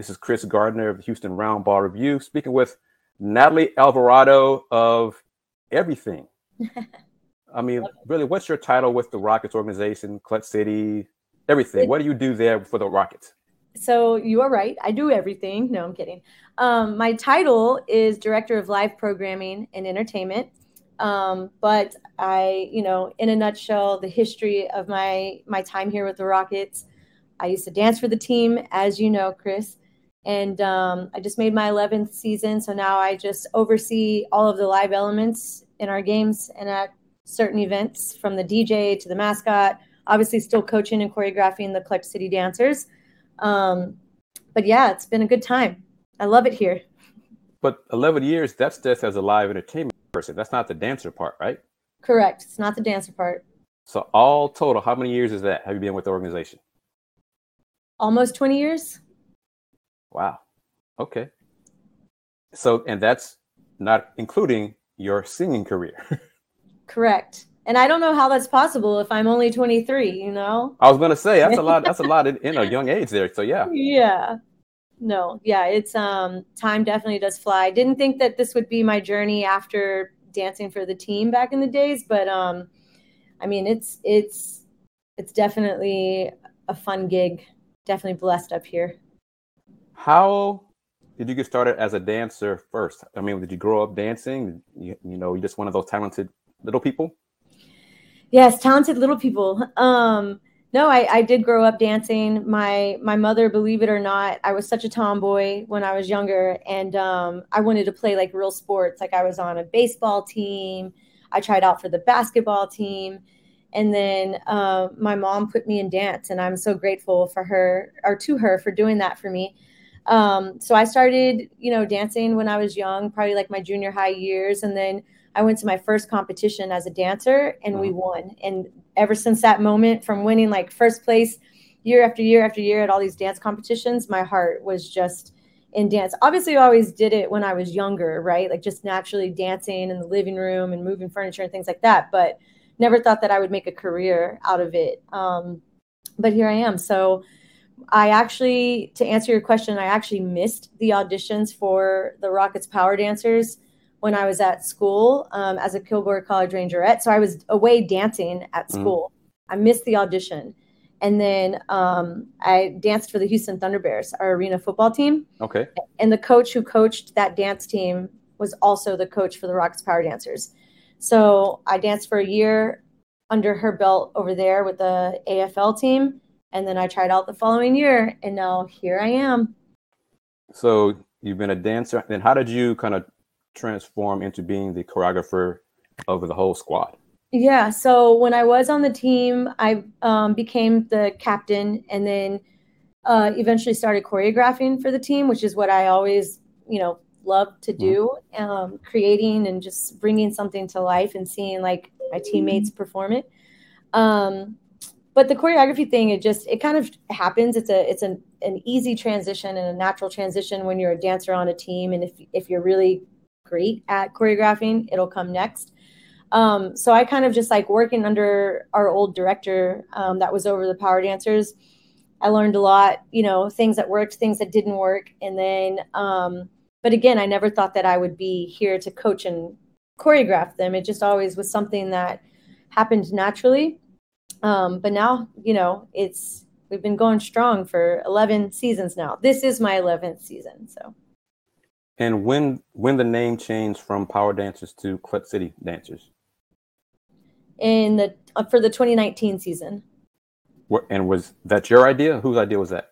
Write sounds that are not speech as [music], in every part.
This is Chris Gardner of the Houston Roundball Review speaking with Natalie Alvarado of everything. [laughs] I mean, really, what's your title with the Rockets organization, Clutch City, everything? What do you do there for the Rockets? So you are right. I do everything. No, I'm kidding. Um, my title is Director of Live Programming and Entertainment. Um, but I, you know, in a nutshell, the history of my my time here with the Rockets. I used to dance for the team, as you know, Chris, and um, I just made my 11th season. So now I just oversee all of the live elements in our games and at certain events, from the DJ to the mascot. Obviously, still coaching and choreographing the Clutch City dancers. Um, but yeah, it's been a good time. I love it here. But 11 years, that's just as a live entertainment person. That's not the dancer part, right? Correct. It's not the dancer part. So all total, how many years is that? Have you been with the organization? Almost 20 years. Wow. Okay. So, and that's not including your singing career. [laughs] Correct. And I don't know how that's possible if I'm only 23, you know? I was going to say that's a lot that's a lot in, in a [laughs] young age there. So, yeah. Yeah. No. Yeah, it's um time definitely does fly. Didn't think that this would be my journey after dancing for the team back in the days, but um I mean, it's it's it's definitely a fun gig. Definitely blessed up here. How did you get started as a dancer first? I mean, did you grow up dancing? You, you know, you just one of those talented little people? Yes, talented little people. Um, no, I, I did grow up dancing. My my mother, believe it or not, I was such a tomboy when I was younger, and um, I wanted to play like real sports. Like I was on a baseball team. I tried out for the basketball team, and then uh, my mom put me in dance, and I'm so grateful for her or to her for doing that for me. Um, so I started, you know, dancing when I was young, probably like my junior high years, and then I went to my first competition as a dancer and we mm-hmm. won. And ever since that moment, from winning like first place year after year after year at all these dance competitions, my heart was just in dance. Obviously, I always did it when I was younger, right? Like just naturally dancing in the living room and moving furniture and things like that. But never thought that I would make a career out of it. Um, but here I am. So I actually, to answer your question, I actually missed the auditions for the Rockets Power Dancers when I was at school um, as a Kilgore College Rangerette. So I was away dancing at mm. school. Mm. I missed the audition. And then um, I danced for the Houston Thunder Bears, our arena football team. Okay. And the coach who coached that dance team was also the coach for the Rockets Power Dancers. So I danced for a year under her belt over there with the AFL team. And then I tried out the following year. And now here I am. So you've been a dancer. Then how did you kind of transform into being the choreographer of the whole squad? Yeah. So when I was on the team, I um, became the captain and then uh, eventually started choreographing for the team, which is what I always, you know, love to do, um, creating and just bringing something to life and seeing like my teammates perform it. Um, but the choreography thing, it just it kind of happens. It's a it's an an easy transition and a natural transition when you're a dancer on a team, and if if you're really great at choreographing, it'll come next. Um, so I kind of just like working under our old director um, that was over the power dancers. I learned a lot, you know, things that worked, things that didn't work. And then, um, but again, I never thought that I would be here to coach and choreograph them. It just always was something that happened naturally. Um, but now, you know, it's, we've been going strong for 11 seasons now. This is my 11th season. So. And when when the name changed from Power Dancers to Clutch City Dancers? In the uh, for the 2019 season. And was that your idea? Whose idea was that?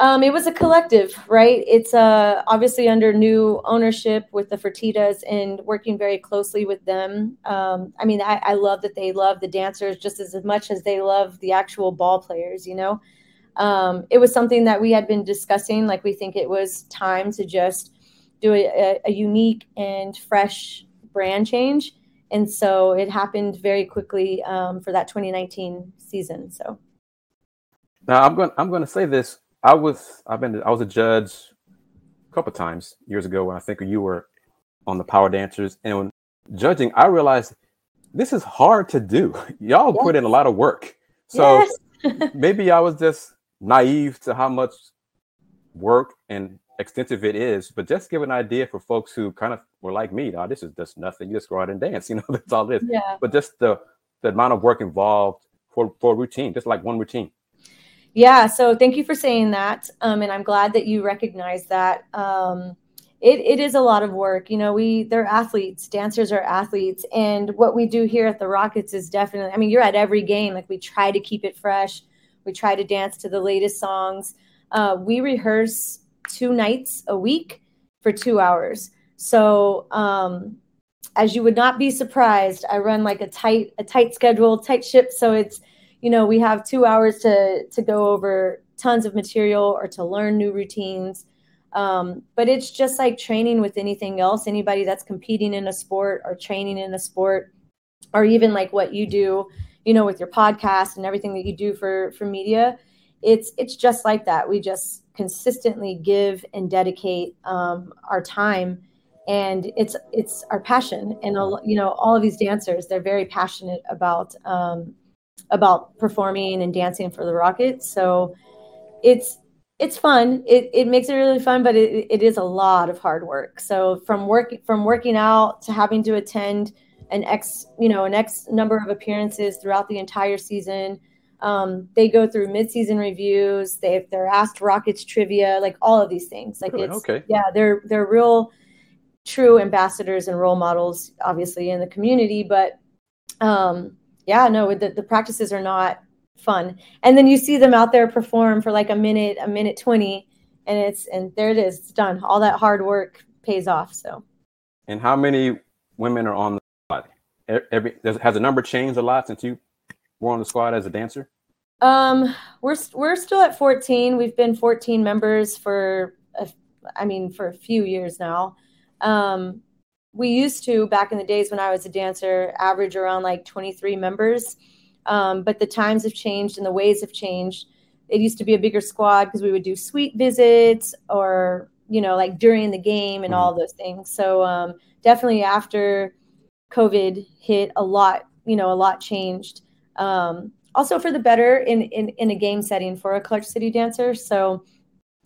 Um, it was a collective, right? It's uh, obviously under new ownership with the Fertitas and working very closely with them. Um, I mean, I, I, love that they love the dancers just as much as they love the actual ball players, you know? Um, it was something that we had been discussing. Like, we think it was time to just do a, a unique and fresh brand change. And so it happened very quickly um, for that 2019 season. So now I'm going. I'm going to say this. I was. I've been. I was a judge a couple times years ago when I think you were on the Power Dancers, and when judging, I realized this is hard to do. [laughs] Y'all yes. put in a lot of work. So yes. [laughs] maybe I was just naive to how much work and extensive it is, but just give an idea for folks who kind of were like me. Oh, this is just nothing. You just go out and dance. [laughs] You know, that's all it is. Yeah. But just the the amount of work involved for for routine, just like one routine. Yeah. So thank you for saying that, um, and I'm glad that you recognize that. Um, it, it is a lot of work. You know, we they're athletes, dancers are athletes, and what we do here at the Rockets is definitely. I mean, you're at every game. Like we try to keep it fresh. We try to dance to the latest songs. Uh, we rehearse two nights a week for two hours. So, um, as you would not be surprised, I run like a tight a tight schedule, tight ship. So it's you know we have two hours to to go over tons of material or to learn new routines. Um, but it's just like training with anything else. Anybody that's competing in a sport or training in a sport, or even like what you do, you know, with your podcast and everything that you do for for media, it's it's just like that. We just consistently give and dedicate um, our time and it's it's our passion and you know all of these dancers they're very passionate about um, about performing and dancing for the rockets so it's it's fun it, it makes it really fun but it, it is a lot of hard work so from work from working out to having to attend an x you know an x number of appearances throughout the entire season um, they go through midseason reviews. They they're asked Rockets trivia, like all of these things. Like really? it's okay. yeah, they're they're real true ambassadors and role models, obviously in the community. But um, yeah, no, the the practices are not fun. And then you see them out there perform for like a minute, a minute twenty, and it's and there it is, it's done. All that hard work pays off. So. And how many women are on the squad? Every has the number changed a lot since you were on the squad as a dancer? Um, we're we're still at 14. We've been 14 members for, a, I mean, for a few years now. Um, we used to back in the days when I was a dancer average around like 23 members, um, but the times have changed and the ways have changed. It used to be a bigger squad because we would do suite visits or you know like during the game and mm-hmm. all those things. So um, definitely after COVID hit, a lot you know a lot changed um, also for the better in, in in a game setting for a clutch city dancer so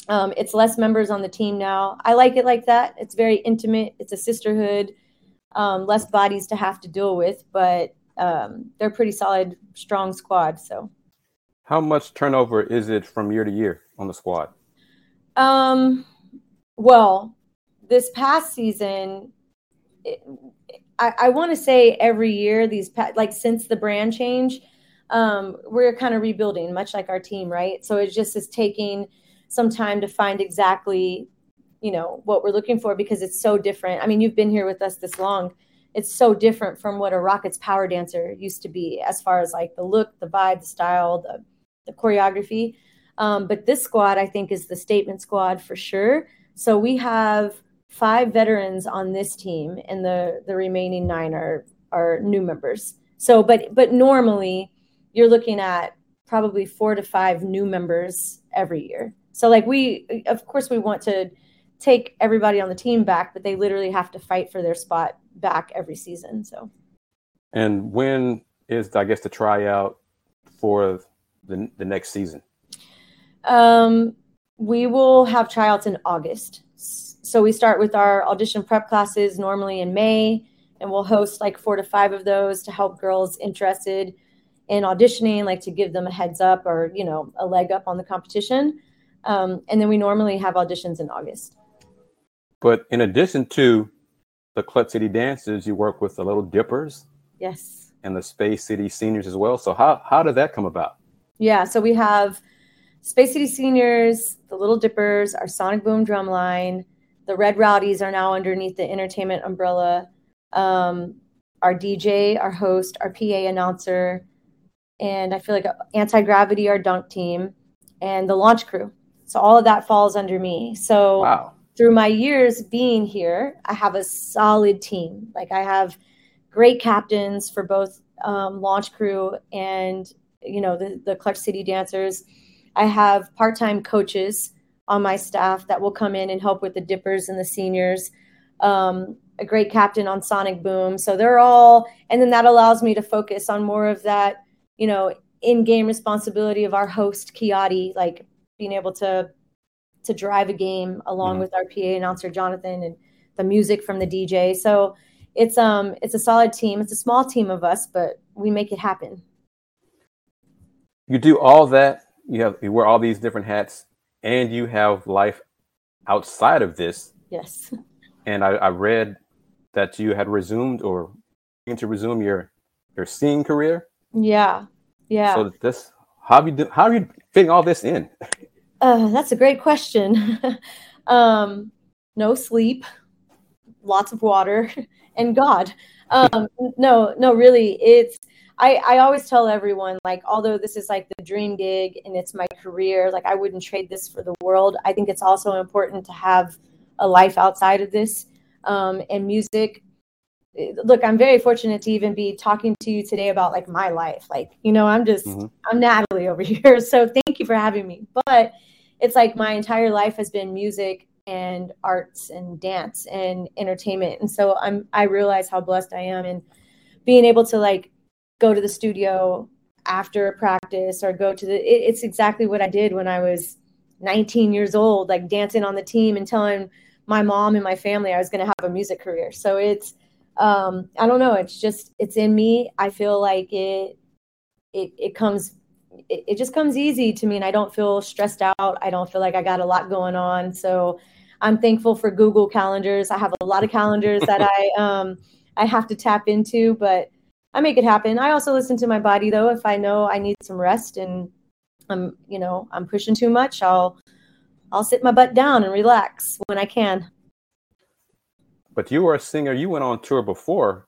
um, it's less members on the team now. I like it like that. It's very intimate. It's a sisterhood um, less bodies to have to deal with but um, they're pretty solid strong squad so. How much turnover is it from year to year on the squad? Um well this past season it, I, I want to say every year these like since the brand change, um, we're kind of rebuilding, much like our team, right? So it just is taking some time to find exactly, you know, what we're looking for because it's so different. I mean, you've been here with us this long. It's so different from what a Rockets power dancer used to be, as far as like the look, the vibe, the style, the the choreography. Um, but this squad, I think, is the statement squad for sure. So we have five veterans on this team, and the the remaining nine are are new members. So, but but normally you're looking at probably four to five new members every year. So, like we, of course, we want to take everybody on the team back, but they literally have to fight for their spot back every season. So, and when is I guess the tryout for the the next season? Um, we will have tryouts in August so we start with our audition prep classes normally in May, and we'll host like four to five of those to help girls interested in auditioning, like to give them a heads up or you know a leg up on the competition. Um, and then we normally have auditions in August. But in addition to the Clutch City Dancers, you work with the Little Dippers. Yes. And the Space City Seniors as well. So how how did that come about? Yeah, so we have Space City Seniors, the Little Dippers, our Sonic Boom drumline, the Red Rowdies are now underneath the entertainment umbrella. Um, our DJ, our host, our PA announcer, and I feel like Anti Gravity, our dunk team, and the launch crew. So all of that falls under me. So wow. through my years being here, I have a solid team. Like I have great captains for both um, launch crew and you know the the Clutch City dancers. I have part time coaches on my staff that will come in and help with the dippers and the seniors. Um, a great captain on Sonic Boom. So they're all, and then that allows me to focus on more of that, you know, in game responsibility of our host, Kiati, like being able to to drive a game along Mhm. with our PA announcer Jonathan and the music from the DJ. So it's um it's a solid team. It's a small team of us, but we make it happen. You do all that. You have you wear all these different hats, and you have life outside of this. Yes. And I, I read that you had resumed or going to resume your your singing career. Yeah. Yeah. So this how have you do, how are you fitting all this in? [laughs] Uh, that's a great question. [laughs] um, no sleep, lots of water, [laughs] and God. Um, no, no, really, it's. I, I always tell everyone like although this is like the dream gig and it's my career like i wouldn't trade this for the world i think it's also important to have a life outside of this um, and music look i'm very fortunate to even be talking to you today about like my life like you know i'm just Mhm. i'm natalie over [laughs] here so thank you for having me but it's like my entire life has been music and arts and dance and entertainment. And so i'm i realize how blessed i am and being able to like go to the studio after practice or go to the it, it's exactly what i did when i was 19 years old like dancing on the team and telling my mom and my family i was going to have a music career. So it's um i don't know it's just it's in me. I feel like it it, it comes it, it just comes easy to me and i don't feel stressed out. I don't feel like i got a lot going on. So i'm thankful for google calendars. I have a lot of calendars that i [laughs] um i have to tap into but i make it happen. I also listen to my body though. If i know i need some rest and i'm you know i'm pushing too much i'll i'll sit my butt down and relax when i can. But you were a singer. You went on tour before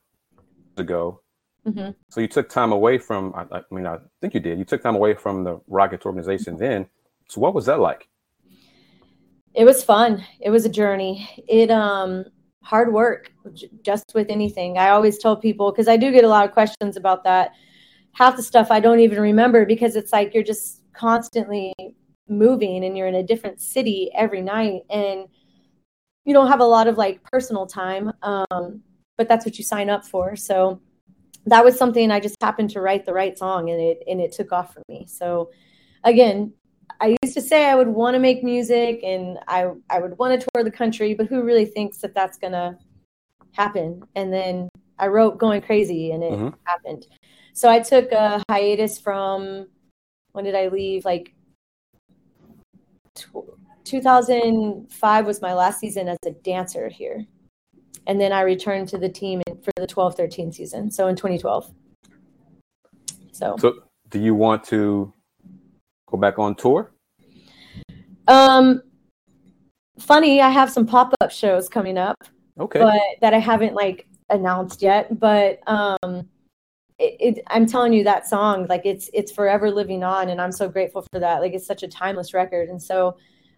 ago. Hmm So you took time away from. I, I mean, I think you did. You took time away from the Rockets organization then. So what was that like? it was fun it was a journey it um hard work j- just with anything i always tell people because i do get a lot of questions about that half the stuff i don't even remember because it's like you're just constantly moving and you're in a different city every night and you don't have a lot of like personal time um but that's what you sign up for so that was something i just happened to write the right song and it and it took off for me so again I used to say I would want to make music and I I would want to tour the country, but who really thinks that that's gonna happen? And then I wrote "Going Crazy" and it Mhm. happened. So I took a hiatus from when did I leave? Like tw- 2005 was my last season as a dancer here, and then I returned to the team for the 12-13 season. So in 2012. So So do you want to go back on tour? Um, funny, I have some pop up shows coming up, Okay. but that I haven't like announced yet. But um, it, it, I'm telling you that song, like it's it's forever living on, and I'm so grateful for that. Like it's such a timeless record, and so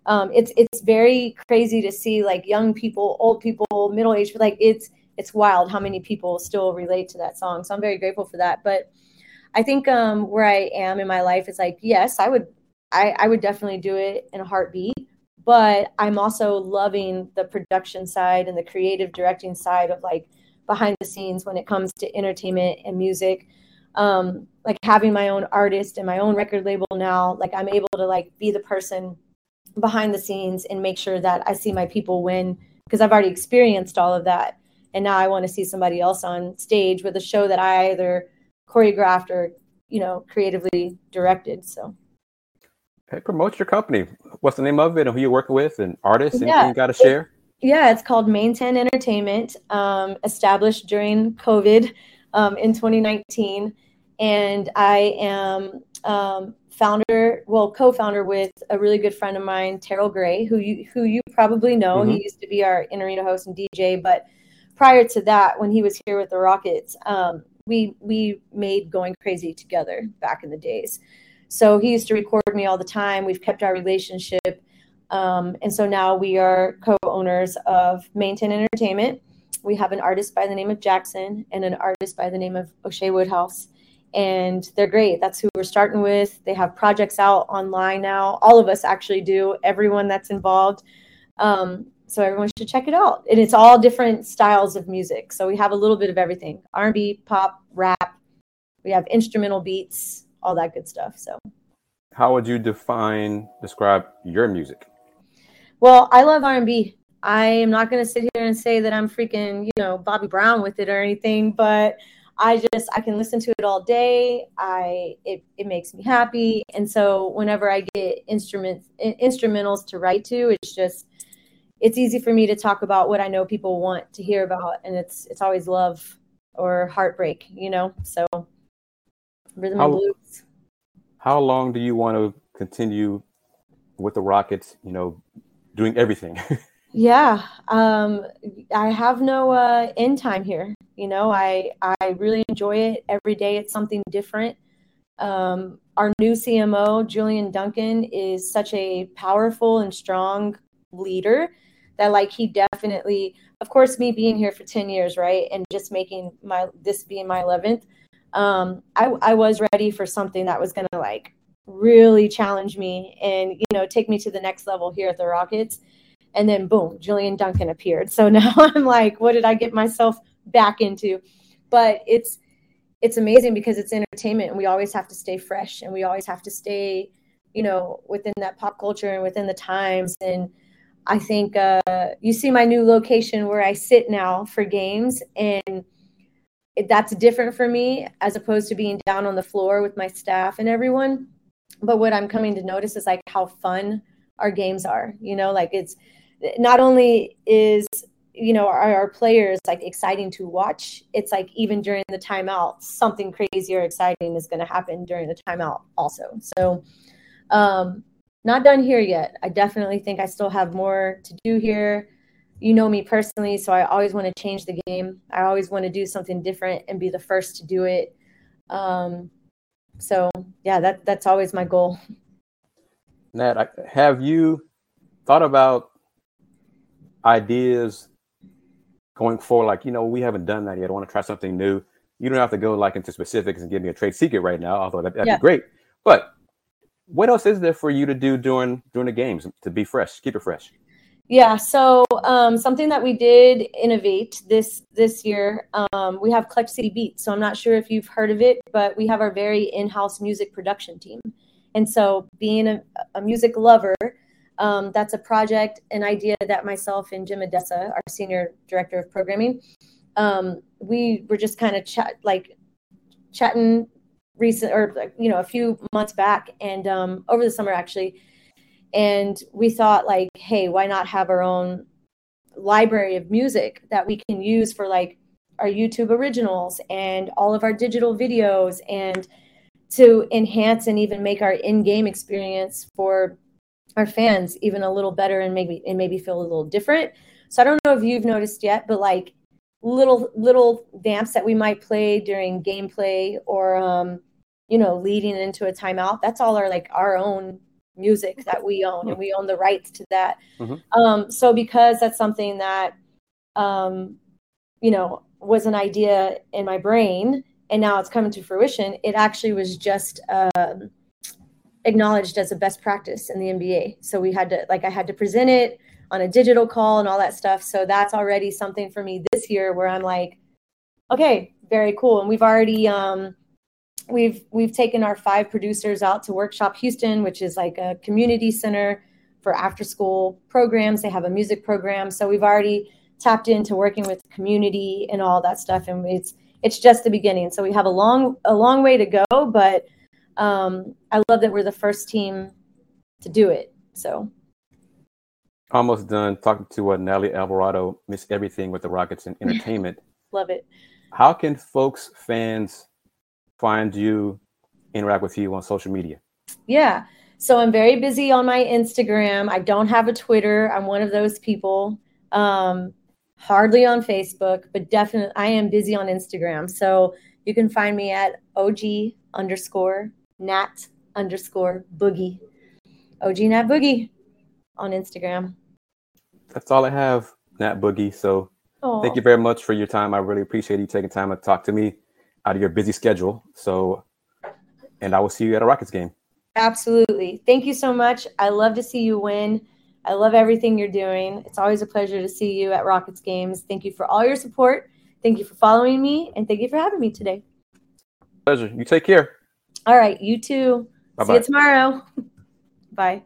um, it's it's very crazy to see like young people, old people, middle aged, like it's it's wild how many people still relate to that song. So I'm very grateful for that. But I think um, where I am in my life is like, yes, I would, I, I would definitely do it in a heartbeat. But I'm also loving the production side and the creative directing side of like behind the scenes when it comes to entertainment and music. Um, like having my own artist and my own record label now, like I'm able to like be the person behind the scenes and make sure that I see my people win because I've already experienced all of that. And now I want to see somebody else on stage with a show that I either choreographed or you know creatively directed so Hey, promote your company. What's the name of it and who you're working with and artists? Yeah. Anything you got to share? yeah it's called main 10 entertainment um, established during covid um, in 2019 and i am um, founder well co-founder with a really good friend of mine terrell gray who you who you probably know Mhm. he used to be our in arena host and dj but prior to that when he was here with the rockets um, we we made going crazy together back in the days so he used to record me all the time we've kept our relationship um, and so now we are co-owners of Maintain Entertainment. We have an artist by the name of Jackson and an artist by the name of O'Shea Woodhouse. And they're great. That's who we're starting with. They have projects out online now. All of us actually do, everyone that's involved. Um, so everyone should check it out. And it's all different styles of music. So we have a little bit of everything. R&B, pop, rap. We have instrumental beats, all that good stuff. So How would you define, describe your music? Well, I love R&B. I am not going to sit here and say that I'm freaking, you know, Bobby Brown with it or anything, but I just I can listen to it all day. I it it makes me happy, and so whenever I get instruments instrumentals to write to, it's just it's easy for me to talk about what I know people want to hear about, and it's it's always love or heartbreak, you know. So rhythm How- and blues. How long do you want to continue with the Rockets? You know, doing everything. [laughs] Yeah, um, I have no uh, end time here. You know, I I really enjoy it every day. It's something different. Um, our new CMO, Julian Duncan, is such a powerful and strong leader that, like, he definitely, of course, me being here for ten years, right, and just making my this being my eleventh, um, I I was ready for something that was gonna like really challenge me and you know take me to the next level here at the Rockets and then boom julian duncan appeared. So [laughs] now i'm like what did i get myself back into? But it's it's amazing because it's entertainment and we always have to stay fresh and we always have to stay you know within that pop culture and within the times. And i think uh, you see my new location where i sit now for games and that's different for me as opposed to being down on the floor with my staff and everyone. But what i'm coming to notice is like how fun our games are you know? Like it's not only is you know our, our players like exciting to watch it's like even during the timeout something crazy or exciting is going to happen during the timeout also. So um not done here yet. I definitely think i still have more to do here. You know me personally so i always want to change the game. I always want to do something different and be the first to do it. Um so yeah that that's always my goal. Nat, have you thought about ideas going forward? Like, you know, we haven't done that yet. I want to try something new. You don't have to go like into specifics and give me a trade secret right now, although that, that'd Yeah. be great. But what else is there for you to do during during the games to be fresh, keep it fresh? Yeah, so um, something that we did innovate this this year, um, we have Clutch City Beats. So I'm not sure if you've heard of it, but we have our very in-house music production team. And so, being a, a music lover, um, that's a project, an idea that myself and Jim Odessa, our senior director of programming, um, we were just kind of chat like chatting recent or you know a few months back and um, over the summer actually. And we thought like hey why not have our own library of music that we can use for like our youtube originals and all of our digital videos and to enhance and even make our in-game experience for our fans even a little better and maybe and maybe feel a little different so i don't know if you've noticed yet but like little little vamps that we might play during gameplay or um you know leading into a timeout that's all our like our own music that we own and we own the rights to that Mhm. um so because that's something that um you know was an idea in my brain and now it's coming to fruition it actually was just um acknowledged as a best practice in the nba so we had to like i had to present it on a digital call and all that stuff. So that's already something for me this year where i'm like okay very cool. And we've already um we've we've taken our five producers out to workshop houston which is like a community center for after school programs. They have a music program. So we've already tapped into working with community and all that stuff. And it's it's just the beginning. So we have a long a long way to go but um i love that we're the first team to do it so Almost done talking to uh, Natalie Alvarado, Miss Everything with the Rockets and Entertainment. [laughs] love it How can folks, fans, find you, interact with you on social media? Yeah. So I'm very busy on my Instagram. I don't have a Twitter. I'm one of those people. Um, hardly on Facebook, but definitely I am busy on Instagram. So you can find me at OG underscore Nat underscore Boogie. OG Nat Boogie on Instagram. That's all I have, Nat Boogie. So Oh, thank you very much for your time. I really appreciate you taking time to talk to me out of your busy schedule. So, and I will see you at a Rockets game. Absolutely. Thank you so much. I love to see you win. I love everything you're doing. It's always a pleasure to see you at Rockets games. Thank you for all your support. Thank you for following me. And thank you for having me today. Pleasure. You take care. All right. You too. See Bye-bye. you tomorrow. [laughs] Bye.